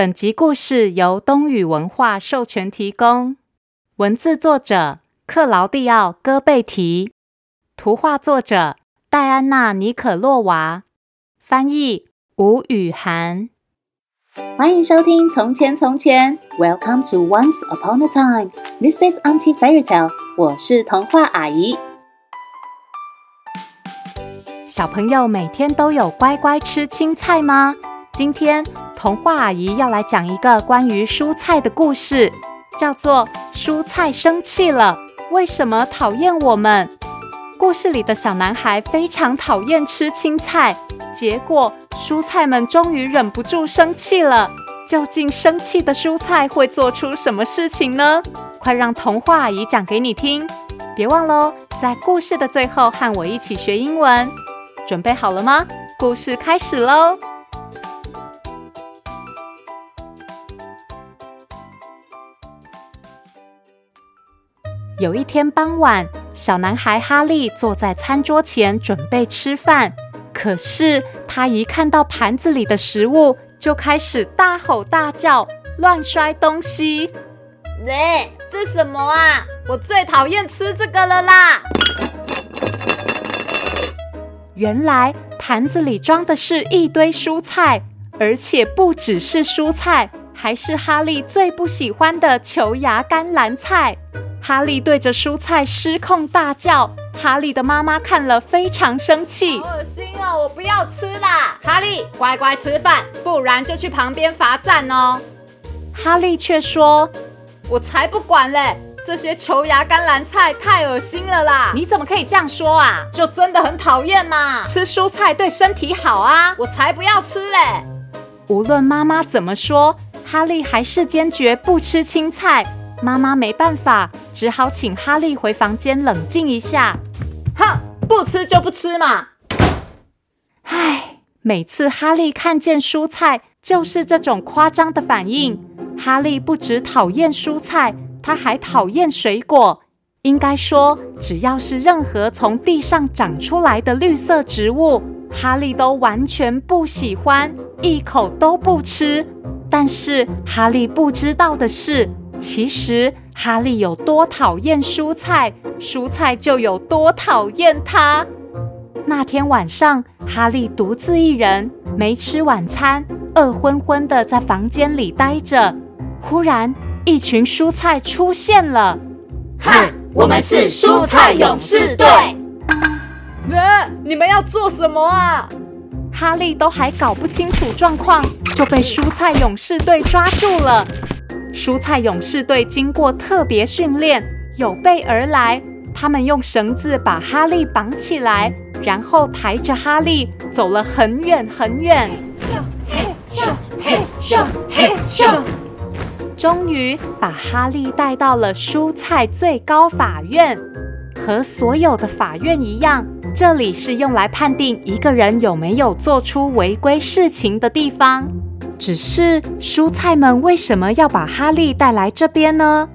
本集故事由东宇文化授权提供，文字作者克劳蒂奥·戈贝提，图画作者戴安娜·尼可洛娃，翻译吴雨涵。欢迎收听《从前从前》，Welcome to Once Upon a Time。This is Auntie Fairy Tale。我是童话阿姨。小朋友每天都有乖乖吃青菜吗？今天。童话阿姨要来讲一个关于蔬菜的故事，叫做《蔬菜生气了，为什么讨厌我们》。故事里的小男孩非常讨厌吃青菜，结果蔬菜们终于忍不住生气了。究竟生气的蔬菜会做出什么事情呢？快让童话阿姨讲给你听！别忘喽，在故事的最后和我一起学英文。准备好了吗？故事开始喽！有一天傍晚，小男孩哈利坐在餐桌前准备吃饭。可是他一看到盘子里的食物，就开始大吼大叫，乱摔东西。喂，这什么啊？我最讨厌吃这个了啦！原来盘子里装的是一堆蔬菜，而且不只是蔬菜，还是哈利最不喜欢的球芽甘蓝菜。哈利对着蔬菜失控大叫，哈利的妈妈看了非常生气，好恶心哦！我不要吃啦！哈利，乖乖吃饭，不然就去旁边罚站哦。哈利却说：“我才不管嘞！这些球芽甘蓝菜太恶心了啦！你怎么可以这样说啊？就真的很讨厌嘛！吃蔬菜对身体好啊！我才不要吃嘞！”无论妈妈怎么说，哈利还是坚决不吃青菜。妈妈没办法，只好请哈利回房间冷静一下。哼，不吃就不吃嘛！唉，每次哈利看见蔬菜，就是这种夸张的反应。哈利不只讨厌蔬菜，他还讨厌水果。应该说，只要是任何从地上长出来的绿色植物，哈利都完全不喜欢，一口都不吃。但是哈利不知道的是，其实哈利有多讨厌蔬菜，蔬菜就有多讨厌他。那天晚上，哈利独自一人，没吃晚餐，饿昏昏的在房间里待着。忽然，一群蔬菜出现了。嗨，我们是蔬菜勇士队。呃，你们要做什么啊？哈利都还搞不清楚状况，就被蔬菜勇士队抓住了。蔬菜勇士队经过特别训练，有备而来。他们用绳子把哈利绑起来，然后抬着哈利走了很远很远。咻嘿咻嘿咻嘿，终于把哈利带到了蔬菜最高法院。和所有的法院一样，这里是用来判定一个人有没有做出违规事情的地方。只是蔬菜们为什么要把哈利带来这边呢？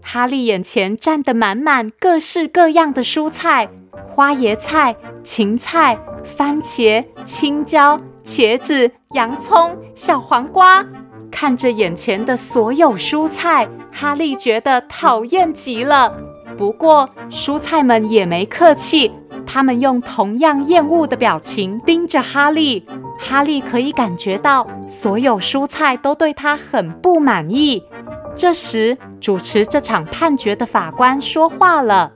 哈利眼前站得满满各式各样的蔬菜：花椰菜、芹菜、番茄、青椒、茄子、洋葱、小黄瓜。看着眼前的所有蔬菜，哈利觉得讨厌极了。不过蔬菜们也没客气，他们用同样厌恶的表情盯着哈利。哈利可以感觉到，所有蔬菜都对他很不满意。这时，主持这场判决的法官说话了：“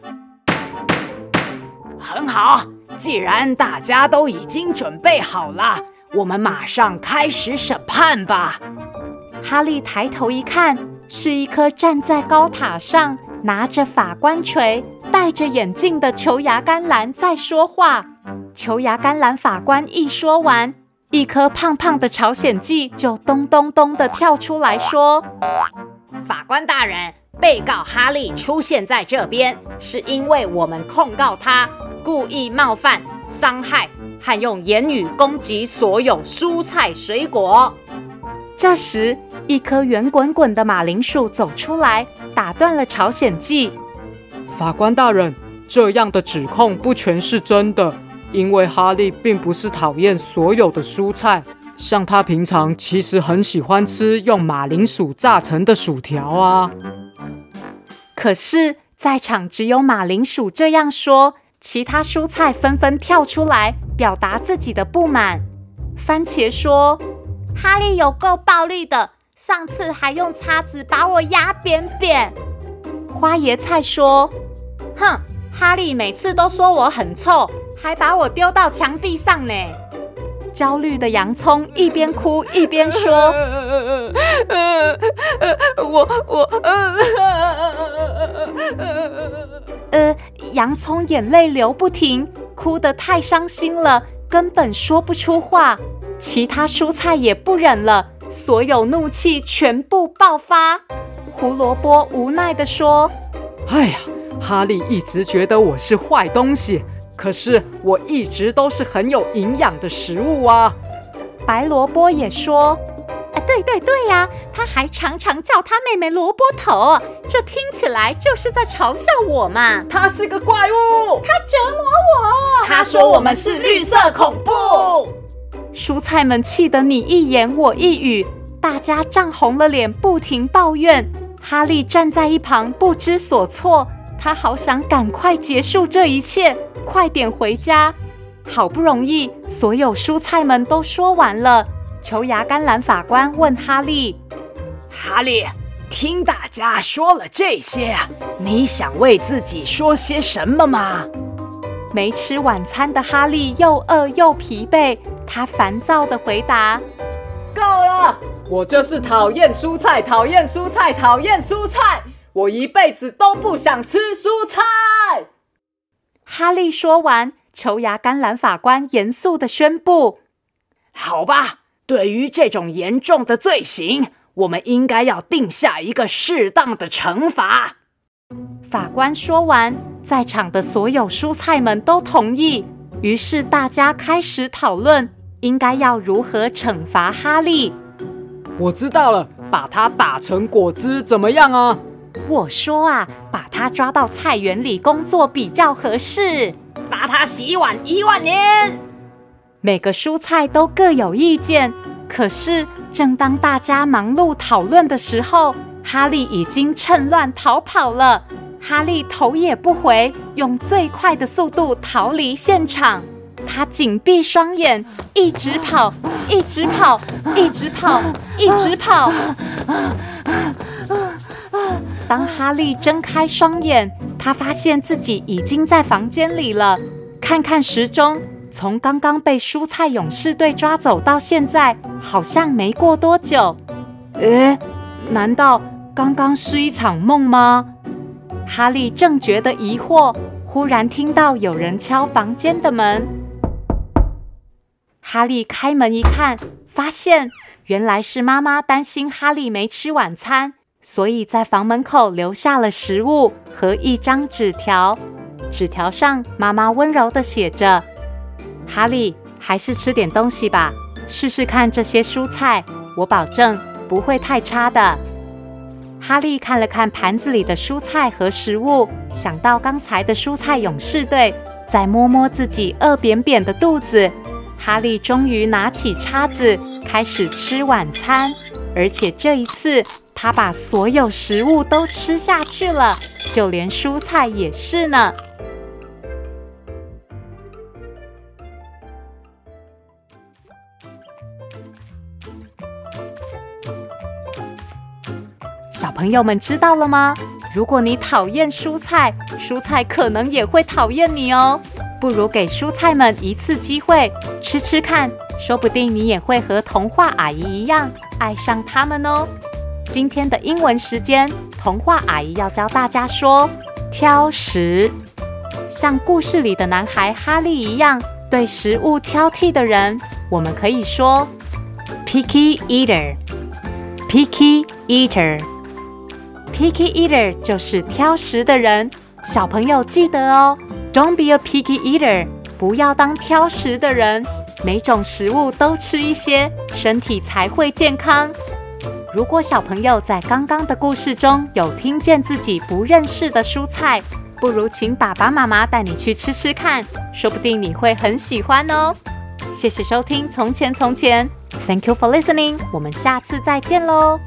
很好，既然大家都已经准备好了，我们马上开始审判吧。”哈利抬头一看，是一颗站在高塔上、拿着法官锤、戴着眼镜的球芽甘蓝在说话。球芽甘蓝法官一说完。一颗胖胖的朝鲜蓟就咚咚咚的跳出来说：“法官大人，被告哈利出现在这边，是因为我们控告他故意冒犯、伤害和用言语攻击所有蔬菜水果。”这时，一颗圆滚滚的马铃薯走出来，打断了朝鲜记。法官大人，这样的指控不全是真的。因为哈利并不是讨厌所有的蔬菜，像他平常其实很喜欢吃用马铃薯炸成的薯条啊。可是，在场只有马铃薯这样说，其他蔬菜纷纷跳出来表达自己的不满。番茄说：“哈利有够暴力的，上次还用叉子把我压扁扁。”花椰菜说：“哼，哈利每次都说我很臭，还把我丢到墙壁上呢。”焦虑的洋葱一边哭一边说：“我我呃，洋葱眼泪流不停，哭得太伤心了，根本说不出话。其他蔬菜也不忍了，所有怒气全部爆发。胡萝卜无奈地说：‘哎呀，哈利一直觉得我是坏东西。’”可是我一直都是很有营养的食物啊！白萝卜也说：“啊，对对对呀，他还常常叫他妹妹萝卜头，这听起来就是在嘲笑我嘛！他是个怪物，他折磨我，他说我们是绿色恐怖。”蔬菜们气得你一言我一语，大家涨红了脸，不停抱怨。哈利站在一旁不知所措，他好想赶快结束这一切。快点回家！好不容易，所有蔬菜们都说完了。球芽甘蓝法官问哈利：“哈利，听大家说了这些，你想为自己说些什么吗？”没吃晚餐的哈利又饿又疲惫，他烦躁的回答：“够了！我就是讨厌蔬菜，讨厌蔬菜，讨厌蔬菜！我一辈子都不想吃蔬菜。”哈利说完，球牙甘蓝法官严肃地宣布：“好吧，对于这种严重的罪行，我们应该要定下一个适当的惩罚。”法官说完，在场的所有蔬菜们都同意，于是大家开始讨论应该要如何惩罚哈利。我知道了，把它打成果汁怎么样啊？我说啊，把他抓到菜园里工作比较合适，罚他洗碗一万年。每个蔬菜都各有意见，可是正当大家忙碌讨论的时候，哈利已经趁乱逃跑了。哈利头也不回，用最快的速度逃离现场。他紧闭双眼，一直跑，一直跑，一直跑，一直跑。当哈利睁开双眼，他发现自己已经在房间里了。看看时钟，从刚刚被蔬菜勇士队抓走到现在，好像没过多久。诶，难道刚刚是一场梦吗？哈利正觉得疑惑，忽然听到有人敲房间的门。哈利开门一看，发现原来是妈妈担心哈利没吃晚餐。所以在房门口留下了食物和一张纸条，纸条上妈妈温柔地写着：“哈利，还是吃点东西吧，试试看这些蔬菜，我保证不会太差的。”哈利看了看盘子里的蔬菜和食物，想到刚才的蔬菜勇士队，再摸摸自己饿扁扁的肚子，哈利终于拿起叉子开始吃晚餐，而且这一次。他把所有食物都吃下去了，就连蔬菜也是呢。朋友们知道了吗？如果你讨厌蔬菜，蔬菜可能也会讨厌你哦。不如给蔬菜们一次机会，吃吃看，说不定你也会和童话阿姨一样爱上它们哦。今天的英文时间，童话阿姨要教大家说挑食。像故事里的男孩哈利一样，对食物挑剔的人，我们可以说 picky eater。picky eater。Picky eater 就是挑食的人。小朋友记得哦，Don't be a picky eater，不要当挑食的人。每种食物都吃一些，身体才会健康。如果小朋友在刚刚的故事中有听见自己不认识的蔬菜，不如请爸爸妈妈带你去吃吃看，说不定你会很喜欢哦。谢谢收听《从前从前》，Thank you for listening，我们下次再见喽。